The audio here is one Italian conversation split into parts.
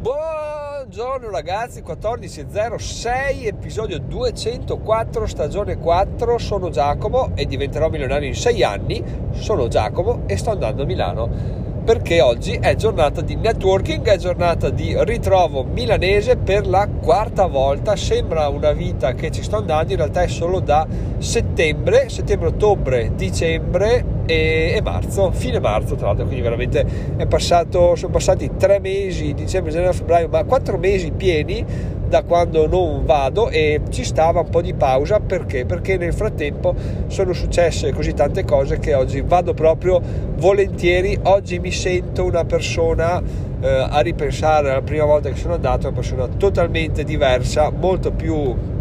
Buongiorno ragazzi, 14.06, episodio 204, stagione 4, sono Giacomo e diventerò milionario in 6 anni, sono Giacomo e sto andando a Milano perché oggi è giornata di networking, è giornata di ritrovo milanese per la quarta volta, sembra una vita che ci sto andando, in realtà è solo da settembre, settembre, ottobre, dicembre e, e marzo, fine marzo tra l'altro, quindi veramente passato, sono passati tre mesi, dicembre, gennaio, febbraio, ma quattro mesi pieni da quando non vado e ci stava un po' di pausa perché? Perché nel frattempo sono successe così tante cose che oggi vado proprio volentieri, oggi mi sento una persona eh, a ripensare alla prima volta che sono andato, una persona totalmente diversa, molto più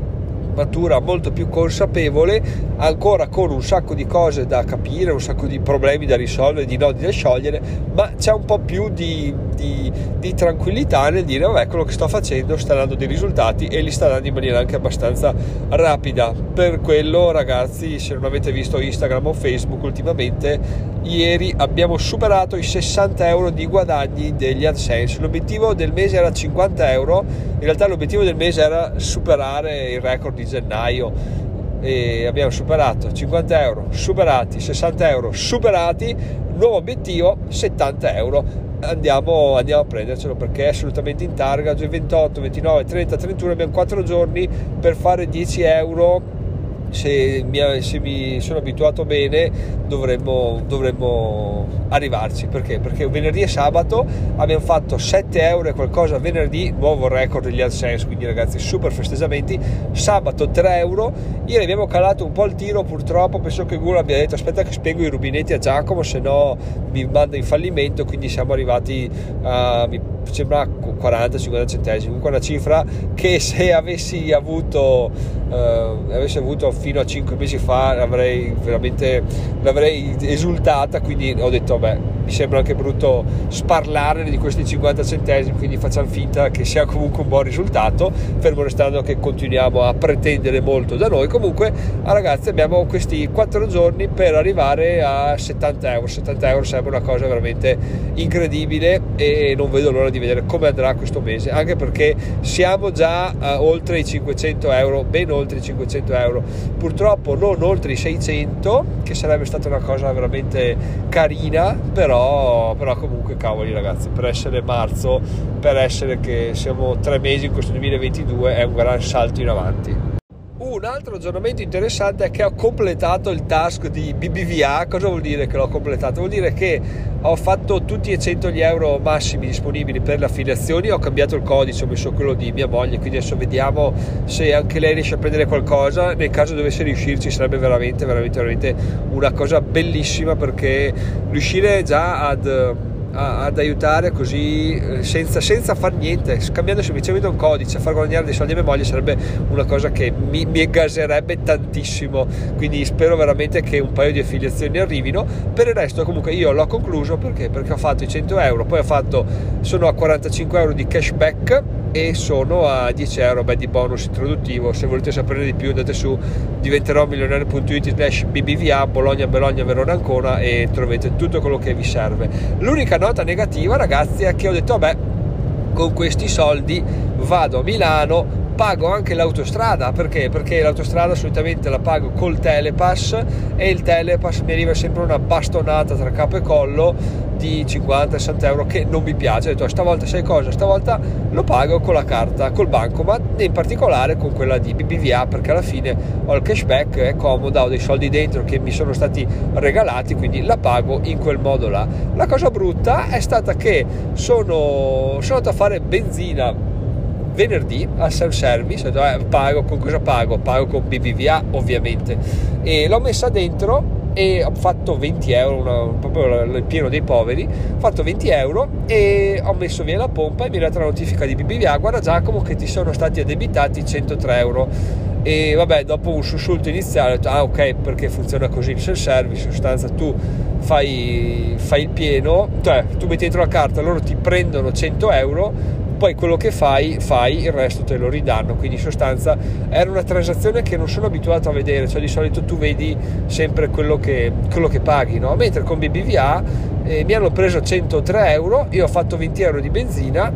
matura, molto più consapevole, ancora con un sacco di cose da capire, un sacco di problemi da risolvere, di nodi da sciogliere, ma c'è un po' più di, di, di tranquillità nel dire vabbè quello che sto facendo sta dando dei risultati e li sta dando in maniera anche abbastanza rapida. Per quello ragazzi, se non avete visto Instagram o Facebook ultimamente, ieri abbiamo superato i 60 euro di guadagni degli AdSense. L'obiettivo del mese era 50 euro, in realtà l'obiettivo del mese era superare il record di gennaio e abbiamo superato 50 euro, superati 60 euro, superati, nuovo obiettivo 70 euro. Andiamo, andiamo, a prendercelo perché è assolutamente in targa. Oggi 28, 29, 30, 31 abbiamo 4 giorni per fare 10 euro se mi, se mi, sono abituato bene dovremmo, dovremmo, arrivarci. Perché? perché venerdì e sabato abbiamo fatto 7 euro e qualcosa venerdì nuovo record degli AdSense quindi ragazzi super festeggiamenti. Sabato 3 euro. Ieri abbiamo calato un po' il tiro purtroppo penso che Google abbia detto aspetta che spiego i rubinetti a Giacomo se no mi manda in fallimento quindi siamo arrivati a mi sembra 40-50 centesimi comunque una cifra che se avessi avuto eh, avessi avuto fino a 5 mesi fa avrei veramente l'avrei esultata quindi ho detto vabbè mi sembra anche brutto sparlare di questi 50 centesimi quindi facciamo finta che sia comunque un buon risultato fermo restando che continuiamo a pretendere molto da noi. Comunque ah, ragazzi abbiamo questi 4 giorni per arrivare a 70 euro. 70 euro sarebbe una cosa veramente incredibile e non vedo l'ora di vedere come andrà questo mese anche perché siamo già uh, oltre i 500 euro ben oltre i 500 euro. Purtroppo non oltre i 600 che sarebbe stata una cosa veramente carina però, però comunque cavoli ragazzi per essere marzo per essere che siamo tre mesi in questo 2022 è un gran salto in avanti un altro aggiornamento interessante è che ho completato il task di BBVA. Cosa vuol dire che l'ho completato? Vuol dire che ho fatto tutti e 100 gli euro massimi disponibili per le affiliazioni, ho cambiato il codice, ho messo quello di mia moglie, quindi adesso vediamo se anche lei riesce a prendere qualcosa. Nel caso dovesse riuscirci sarebbe veramente, veramente, veramente una cosa bellissima perché riuscire già ad ad aiutare così eh, senza, senza far niente, scambiando semplicemente un codice, a far guadagnare dei soldi a mia moglie sarebbe una cosa che mi, mi gaserebbe tantissimo. Quindi spero veramente che un paio di affiliazioni arrivino. Per il resto, comunque, io l'ho concluso perché? Perché ho fatto i 100 euro, poi ho fatto, sono a 45 euro di cashback e sono a 10 euro beh, di bonus introduttivo se volete sapere di più andate su diventerò milionario.it slash bbva Bologna, Bologna, Verona, Ancona e trovate tutto quello che vi serve l'unica nota negativa ragazzi è che ho detto vabbè con questi soldi vado a Milano pago anche l'autostrada perché? Perché l'autostrada solitamente la pago col telepass e il telepass mi arriva sempre una bastonata tra capo e collo di 50-60 euro che non mi piace. Ho detto stavolta sai cosa? Stavolta lo pago con la carta, col bancomat e in particolare con quella di BBVA perché alla fine ho il cashback, è comoda, ho dei soldi dentro che mi sono stati regalati quindi la pago in quel modo là. La cosa brutta è stata che sono, sono andato a fare benzina venerdì al self service, eh, pago con cosa pago? Pago con BBVA ovviamente e l'ho messa dentro e ho fatto 20 euro, una, proprio il pieno dei poveri, ho fatto 20 euro e ho messo via la pompa e mi è arrivata la notifica di BBVA, guarda Giacomo che ti sono stati addebitati 103 euro e vabbè dopo un sussulto iniziale ho detto ah ok perché funziona così il self service in sostanza tu fai, fai il pieno cioè tu metti dentro la carta loro ti prendono 100 euro poi quello che fai, fai, il resto te lo ridanno. Quindi in sostanza era una transazione che non sono abituato a vedere, cioè di solito tu vedi sempre quello che, quello che paghi, no? mentre con BBVA eh, mi hanno preso 103 euro, io ho fatto 20 euro di benzina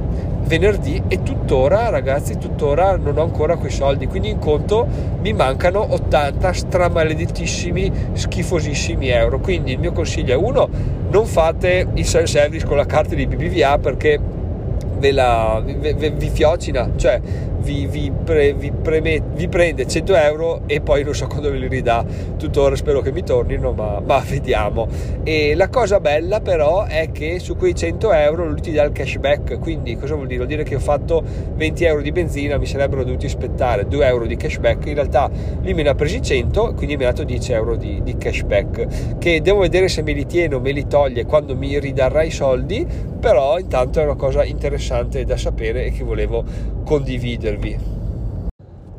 venerdì e tuttora ragazzi tuttora non ho ancora quei soldi quindi in conto mi mancano 80 stramaledettissimi schifosissimi euro quindi il mio consiglio è uno non fate il self service con la carta di BBVA perché ve la, vi, vi, vi fiocina cioè vi, vi, pre, vi, preme, vi, prende 100 euro e poi non so quando ve li ridà. Tuttora spero che mi tornino ma, ma, vediamo. E la cosa bella però è che su quei 100 euro lui ti dà il cashback. Quindi cosa vuol dire? vuol dire che ho fatto 20 euro di benzina mi sarebbero dovuti aspettare 2 euro di cashback. In realtà lui me ne ha presi 100 quindi mi ha dato 10 euro di, di cashback che devo vedere se me li tiene o me li toglie quando mi ridarrà i soldi però intanto è una cosa interessante da sapere e che volevo condividervi.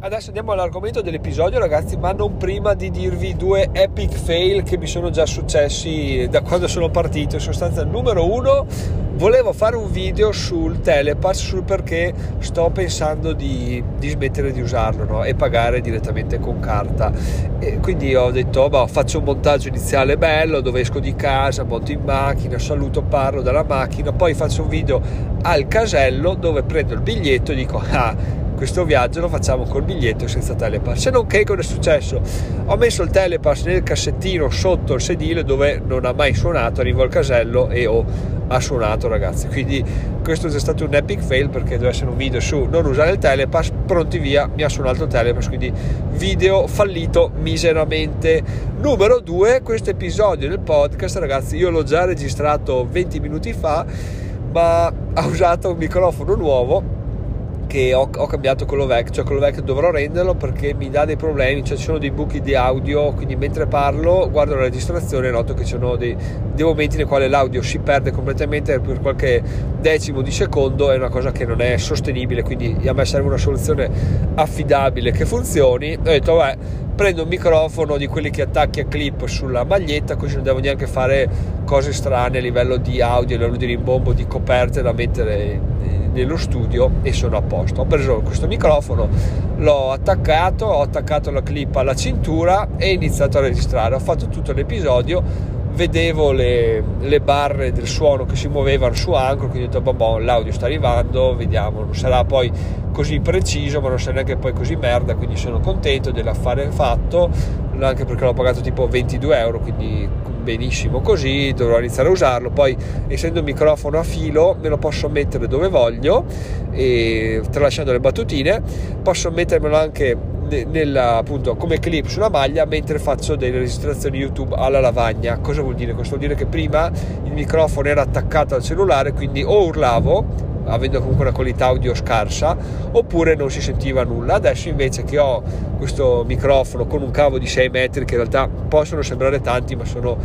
Adesso andiamo all'argomento dell'episodio ragazzi, ma non prima di dirvi due epic fail che mi sono già successi da quando sono partito. In sostanza, numero uno, volevo fare un video sul Telepass, sul perché sto pensando di, di smettere di usarlo no? e pagare direttamente con carta. E quindi ho detto, oh, faccio un montaggio iniziale bello dove esco di casa, monto in macchina, saluto, parlo dalla macchina, poi faccio un video al casello dove prendo il biglietto e dico, ah, questo viaggio lo facciamo col biglietto senza telepass. Se non che cosa è successo? Ho messo il telepass nel cassettino sotto il sedile dove non ha mai suonato, arrivo al casello e ho, ha suonato ragazzi. Quindi questo è stato un epic fail perché deve essere un video su non usare il telepass, pronti via, mi ha suonato il telepass, quindi video fallito miseramente. Numero 2, questo episodio del podcast ragazzi, io l'ho già registrato 20 minuti fa, ma ha usato un microfono nuovo che ho, ho, cambiato quello vecchio, cioè quello vecchio dovrò renderlo perché mi dà dei problemi, cioè ci sono dei buchi di audio, quindi mentre parlo guardo la registrazione e noto che ci sono dei, dei momenti nei quali l'audio si perde completamente per qualche decimo di secondo, è una cosa che non è sostenibile, quindi a me serve una soluzione affidabile che funzioni. Ho detto, vabbè, prendo un microfono di quelli che attacchi a clip sulla maglietta, così non devo neanche fare cose strane a livello di audio, a livello di rimbombo, di coperte da mettere nello studio e sono a posto. Ho preso questo microfono, l'ho attaccato, ho attaccato la clip alla cintura e ho iniziato a registrare. Ho fatto tutto l'episodio, vedevo le, le barre del suono che si muovevano su Anchor, quindi ho detto, boh, l'audio sta arrivando, vediamo, non sarà poi così preciso, ma non sarà neanche poi così merda, quindi sono contento dell'affare fatto, anche perché l'ho pagato tipo 22 euro, quindi benissimo così, dovrò iniziare a usarlo, poi essendo un microfono a filo me lo posso mettere dove voglio, e, tralasciando le battutine, posso mettermelo anche nella, appunto, come clip sulla maglia mentre faccio delle registrazioni YouTube alla lavagna. Cosa vuol dire? Questo vuol dire che prima il microfono era attaccato al cellulare, quindi o urlavo avendo comunque una qualità audio scarsa oppure non si sentiva nulla adesso invece che ho questo microfono con un cavo di 6 metri che in realtà possono sembrare tanti ma sono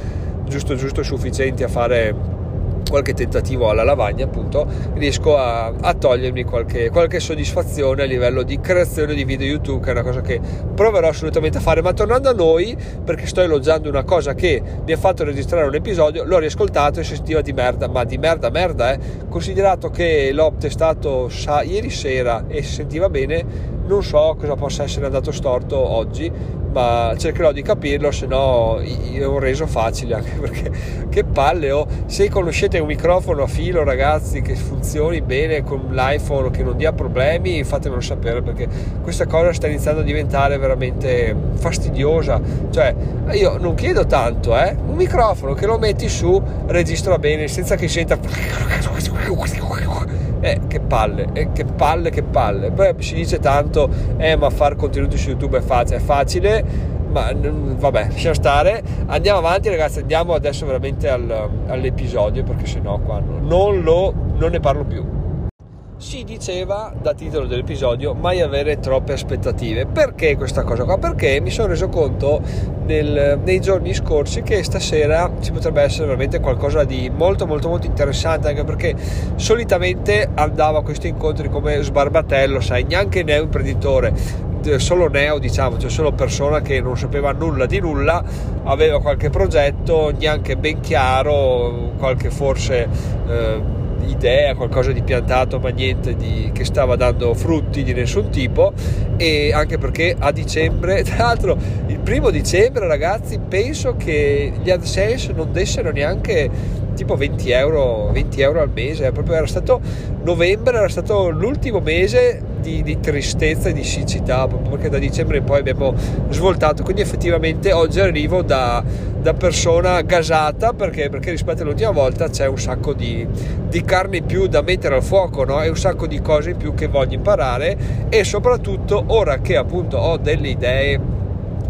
giusto giusto sufficienti a fare qualche tentativo alla lavagna appunto riesco a, a togliermi qualche, qualche, soddisfazione a livello di creazione di video youtube che è una cosa che proverò assolutamente a fare. Ma tornando a noi perché sto elogiando una cosa che mi ha fatto registrare un episodio l'ho riascoltato e si sentiva di merda ma di merda merda eh. Considerato che l'ho testato sa, ieri sera e si sentiva bene non so cosa possa essere andato storto oggi ma cercherò di capirlo se no è un reso facile anche perché che palle oh. se conoscete un microfono a filo ragazzi che funzioni bene con l'iPhone che non dia problemi fatemelo sapere perché questa cosa sta iniziando a diventare veramente fastidiosa cioè io non chiedo tanto eh un microfono che lo metti su registra bene senza che senta eh, che palle, eh, che palle, che palle. Poi si dice tanto, eh, ma fare contenuti su YouTube è facile, è facile, ma vabbè, lasciamo stare. Andiamo avanti, ragazzi. Andiamo adesso veramente al, all'episodio perché sennò qua non, lo, non ne parlo più si diceva da titolo dell'episodio mai avere troppe aspettative. Perché questa cosa qua? Perché mi sono reso conto nel, nei giorni scorsi che stasera ci potrebbe essere veramente qualcosa di molto molto molto interessante anche perché solitamente andavo a questi incontri come sbarbatello sai neanche neo imprenditore solo neo diciamo cioè solo persona che non sapeva nulla di nulla aveva qualche progetto neanche ben chiaro qualche forse eh, idea, qualcosa di piantato, ma niente di, che stava dando frutti di nessun tipo. E anche perché a dicembre, tra l'altro, il primo dicembre, ragazzi, penso che gli AdSense non dessero neanche tipo 20 euro, 20 euro al mese, proprio era stato novembre, era stato l'ultimo mese di, di, tristezza e di siccità, perché da dicembre poi abbiamo svoltato, quindi effettivamente oggi arrivo da, da persona gasata perché, perché, rispetto all'ultima volta c'è un sacco di, di carne in più da mettere al fuoco no? e un sacco di cose in più che voglio imparare e soprattutto ora che appunto ho delle idee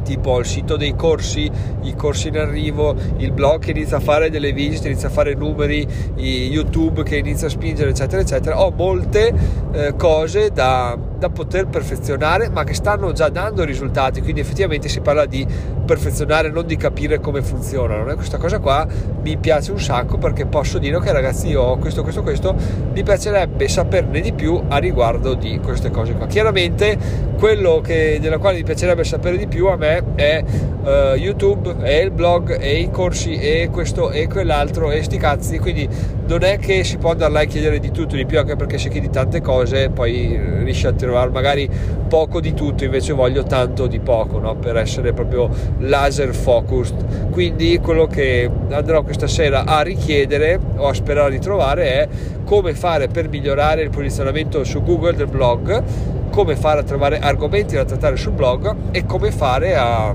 tipo il sito dei corsi, i corsi in arrivo, il blog che inizia a fare delle visite, inizia a fare numeri, YouTube che inizia a spingere, eccetera, eccetera. Ho molte eh, cose da, da poter perfezionare, ma che stanno già dando risultati. Quindi effettivamente si parla di perfezionare, non di capire come funzionano. E questa cosa qua mi piace un sacco perché posso dire ok ragazzi io ho questo, questo, questo, mi piacerebbe saperne di più a riguardo di queste cose qua. Chiaramente quello che, della quale mi piacerebbe sapere di più a me è uh, YouTube, è il blog, e i corsi, e questo e quell'altro, e sti cazzi, quindi non è che si può andare là a chiedere di tutto di più, anche perché se chiedi tante cose poi riesci a trovare magari poco di tutto, invece voglio tanto di poco, no? per essere proprio laser focused. Quindi quello che andrò questa sera a richiedere o a sperare di trovare è come fare per migliorare il posizionamento su Google del blog, come fare a trovare argomenti da trattare sul blog e come fare a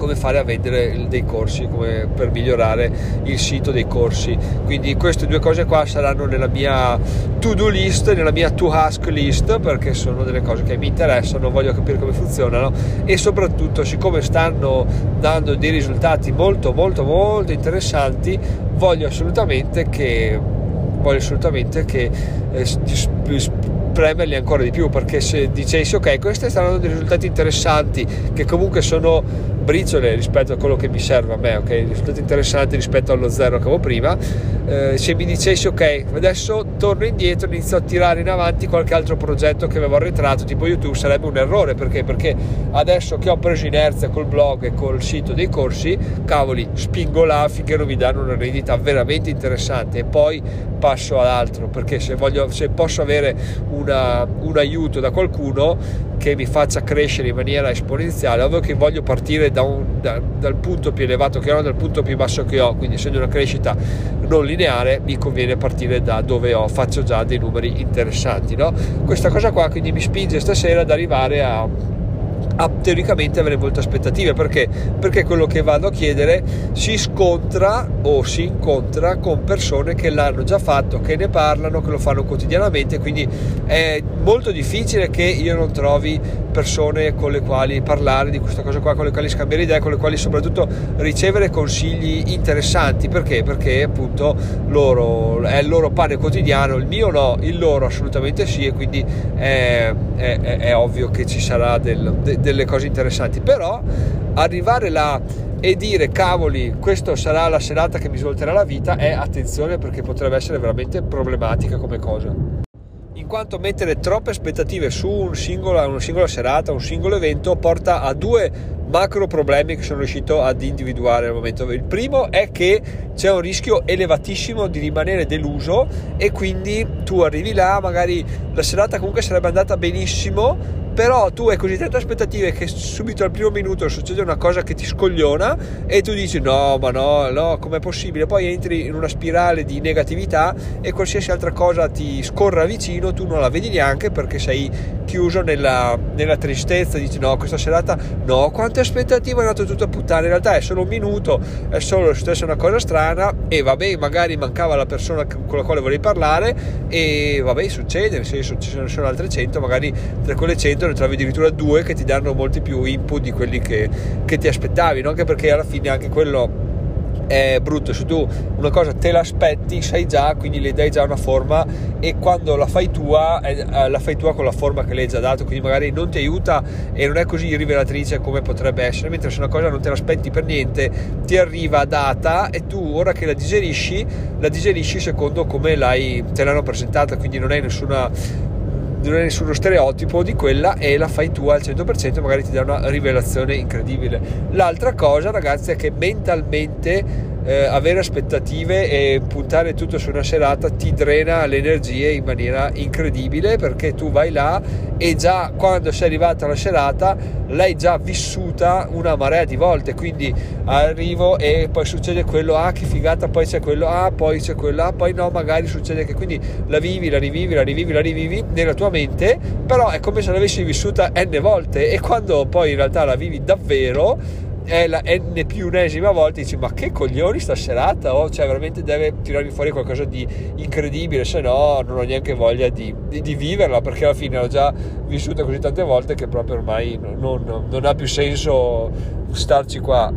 come fare a vendere dei corsi, come per migliorare il sito dei corsi. Quindi queste due cose qua saranno nella mia to-do list, nella mia to-ask list, perché sono delle cose che mi interessano, voglio capire come funzionano e soprattutto siccome stanno dando dei risultati molto molto molto interessanti, voglio assolutamente che voglio assolutamente che eh, premerli ancora di più perché se dicessi ok questi saranno dei risultati interessanti che comunque sono briciole rispetto a quello che mi serve a me ok? Risultati interessanti rispetto allo zero che avevo prima. Eh, se mi dicessi ok adesso torno indietro e inizio a tirare in avanti qualche altro progetto che avevo arretrato tipo youtube sarebbe un errore. Perché? Perché adesso che ho preso inerzia col blog e col sito dei corsi cavoli spingo là finché non mi danno una rendita veramente interessante. E poi passo ad altro perché se, voglio, se posso avere una, un aiuto da qualcuno che mi faccia crescere in maniera esponenziale, ovvio che voglio partire da un, da, dal punto più elevato che ho, dal punto più basso che ho, quindi essendo una crescita non lineare mi conviene partire da dove ho, faccio già dei numeri interessanti. No? Questa cosa qua quindi mi spinge stasera ad arrivare a, teoricamente avrei molte aspettative perché? perché quello che vado a chiedere si scontra o si incontra con persone che l'hanno già fatto, che ne parlano, che lo fanno quotidianamente, quindi è molto difficile che io non trovi persone con le quali parlare di questa cosa qua, con le quali scambiare idee, con le quali soprattutto ricevere consigli interessanti, perché? Perché appunto loro è il loro pane quotidiano, il mio no, il loro assolutamente sì e quindi è, è, è ovvio che ci sarà del, de, delle cose interessanti, però arrivare là e dire cavoli questa sarà la serata che mi svolterà la vita è attenzione perché potrebbe essere veramente problematica come cosa in quanto mettere troppe aspettative su un singolo, una singola serata, un singolo evento porta a due macro problemi che sono riuscito ad individuare al momento. Il primo è che c'è un rischio elevatissimo di rimanere deluso e quindi tu arrivi là, magari la serata comunque sarebbe andata benissimo, però tu hai così tante aspettative che subito al primo minuto succede una cosa che ti scogliona e tu dici no ma no no com'è possibile? Poi entri in una spirale di negatività e qualsiasi altra cosa ti scorra vicino tu non la vedi neanche perché sei chiuso nella, nella tristezza dici no questa serata no quante aspettative è andato tutto a puttane in realtà è solo un minuto è solo successa una cosa strana e vabbè magari mancava la persona con la quale volevi parlare e vabbè succede senso ci sono altre 100 magari tra quelle 100 ne trovi addirittura due che ti danno molti più input di quelli che, che ti aspettavi, no? anche perché alla fine anche quello è brutto, se tu una cosa te l'aspetti, sai già, quindi le dai già una forma e quando la fai tua, eh, la fai tua con la forma che le hai già dato, quindi magari non ti aiuta e non è così rivelatrice come potrebbe essere, mentre se una cosa non te l'aspetti per niente, ti arriva data e tu ora che la digerisci, la digerisci secondo come te l'hanno presentata, quindi non hai nessuna non è nessuno stereotipo di quella e la fai tu al 100% e magari ti dà una rivelazione incredibile. L'altra cosa ragazzi è che mentalmente eh, avere aspettative e puntare tutto su una serata ti drena le energie in maniera incredibile perché tu vai là e già quando sei arrivata alla serata l'hai già vissuta una marea di volte. Quindi arrivo e poi succede quello ah che figata poi c'è quello ah poi c'è quello ah poi no magari succede che quindi la vivi la rivivi la rivivi la rivivi nella tua mente però è come se l'avessi vissuta n volte e quando poi in realtà la vivi davvero è la n più unesima volta dici ma che coglioni sta serata oh, cioè veramente deve tirarmi fuori qualcosa di incredibile se no non ho neanche voglia di, di, di viverla perché alla fine l'ho già vissuta così tante volte che proprio ormai non, non, non ha più senso starci qua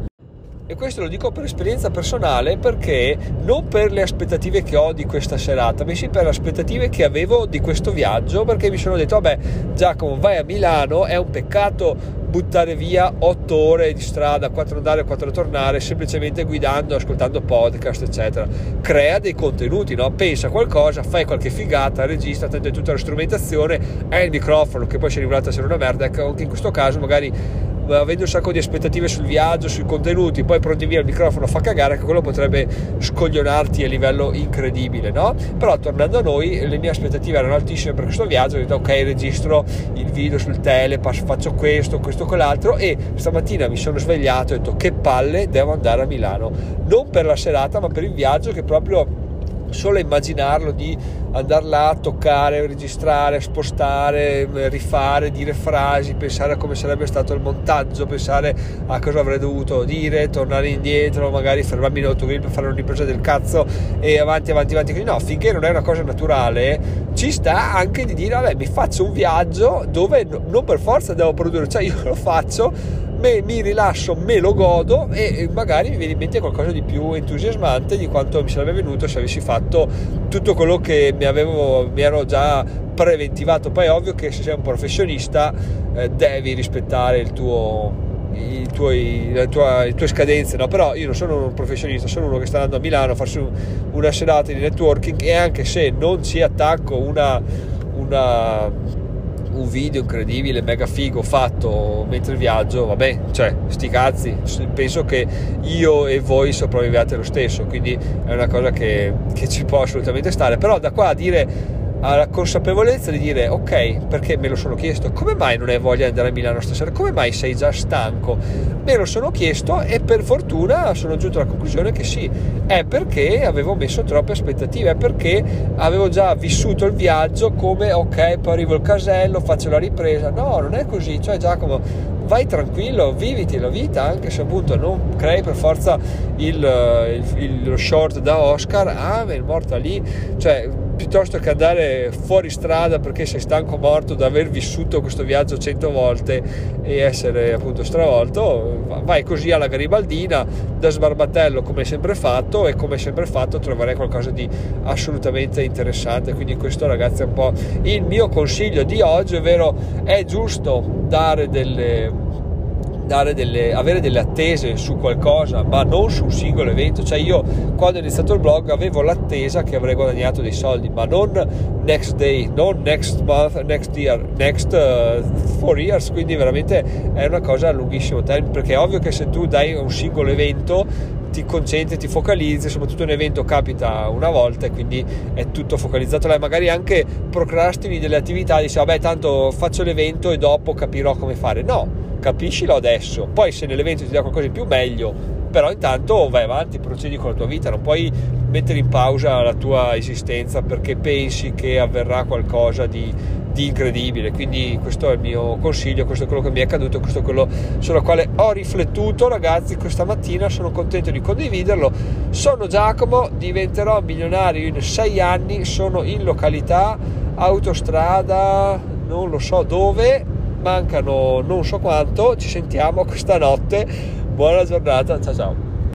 e questo lo dico per esperienza personale perché non per le aspettative che ho di questa serata, bensì per le aspettative che avevo di questo viaggio, perché mi sono detto, vabbè, Giacomo, vai a Milano, è un peccato buttare via 8 ore di strada, 4 andare e 4 tornare, semplicemente guidando, ascoltando podcast, eccetera. Crea dei contenuti, no? Pensa a qualcosa, fai qualche figata, registra, attende tutta la strumentazione, hai il microfono che poi si è rivelato essere una merda, ecco, anche in questo caso magari avendo un sacco di aspettative sul viaggio, sui contenuti, poi pronti via il microfono fa cagare, che quello potrebbe scoglionarti a livello incredibile, no? Però tornando a noi, le mie aspettative erano altissime per questo viaggio, ho detto ok, registro il video sul telepass, faccio questo, questo, quell'altro e stamattina mi sono svegliato e ho detto che palle, devo andare a Milano, non per la serata ma per il viaggio che proprio solo immaginarlo di andare là a toccare, registrare, spostare, rifare, dire frasi, pensare a come sarebbe stato il montaggio, pensare a cosa avrei dovuto dire, tornare indietro, magari fermarmi in autogrill per fare un'impresa del cazzo e avanti, avanti, avanti. Quindi no, finché non è una cosa naturale, ci sta anche di dire, vabbè, mi faccio un viaggio dove non per forza devo produrre, cioè io lo faccio me, mi rilascio, me lo godo e magari mi viene in mente qualcosa di più entusiasmante di quanto mi sarebbe venuto se avessi fatto tutto quello che mi, avevo, mi ero già preventivato. Poi è ovvio che se sei un professionista eh, devi rispettare il tuo, i tuoi, le, tua, le tue scadenze, no? però io non sono un professionista, sono uno che sta andando a Milano a farsi un, una serata di networking e anche se non ci attacco una, una un video incredibile, mega figo fatto mentre viaggio, vabbè, cioè, sti cazzi, penso che io e voi sopravviviate lo stesso, quindi è una cosa che, che ci può assolutamente stare, però da qua a dire alla consapevolezza di dire ok perché me lo sono chiesto? Come mai non hai voglia di andare a Milano stasera? Come mai sei già stanco? Me lo sono chiesto e per fortuna sono giunto alla conclusione che sì è perché avevo messo troppe aspettative è perché avevo già vissuto il viaggio come ok poi arrivo al casello faccio la ripresa. No non è così. Cioè Giacomo vai tranquillo, viviti la vita, anche se appunto non crei per forza il, il, lo short da Oscar, ah, è morta lì, cioè piuttosto che andare fuori strada perché sei stanco morto da aver vissuto questo viaggio cento volte e essere appunto stravolto, vai così alla garibaldina da sbarbatello come hai sempre fatto e come hai sempre fatto troverai qualcosa di assolutamente interessante. Quindi questo ragazzi è un po' il mio consiglio di oggi, ovvero è giusto dare delle delle, avere delle attese su qualcosa, ma non su un singolo evento. Cioè, io quando ho iniziato il blog avevo l'attesa che avrei guadagnato dei soldi, ma non next day, non next month, next year, next uh, four years. Quindi, veramente è una cosa a lunghissimo termine. Perché è ovvio che se tu dai un singolo evento ti concentri, ti focalizzi, soprattutto un evento capita una volta e quindi è tutto focalizzato là, magari anche procrastini delle attività, dici vabbè tanto faccio l'evento e dopo capirò come fare. No, capiscilo adesso, poi se nell'evento ti dà qualcosa in più meglio, però intanto vai avanti, procedi con la tua vita, non puoi mettere in pausa la tua esistenza perché pensi che avverrà qualcosa di, di incredibile. Quindi questo è il mio consiglio, questo è quello che mi è accaduto, questo è quello sulla quale ho riflettuto ragazzi questa mattina, sono contento di condividerlo. Sono Giacomo, diventerò milionario in sei anni, sono in località, autostrada, non lo so dove, mancano non so quanto, ci sentiamo questa notte, buona giornata, ciao ciao.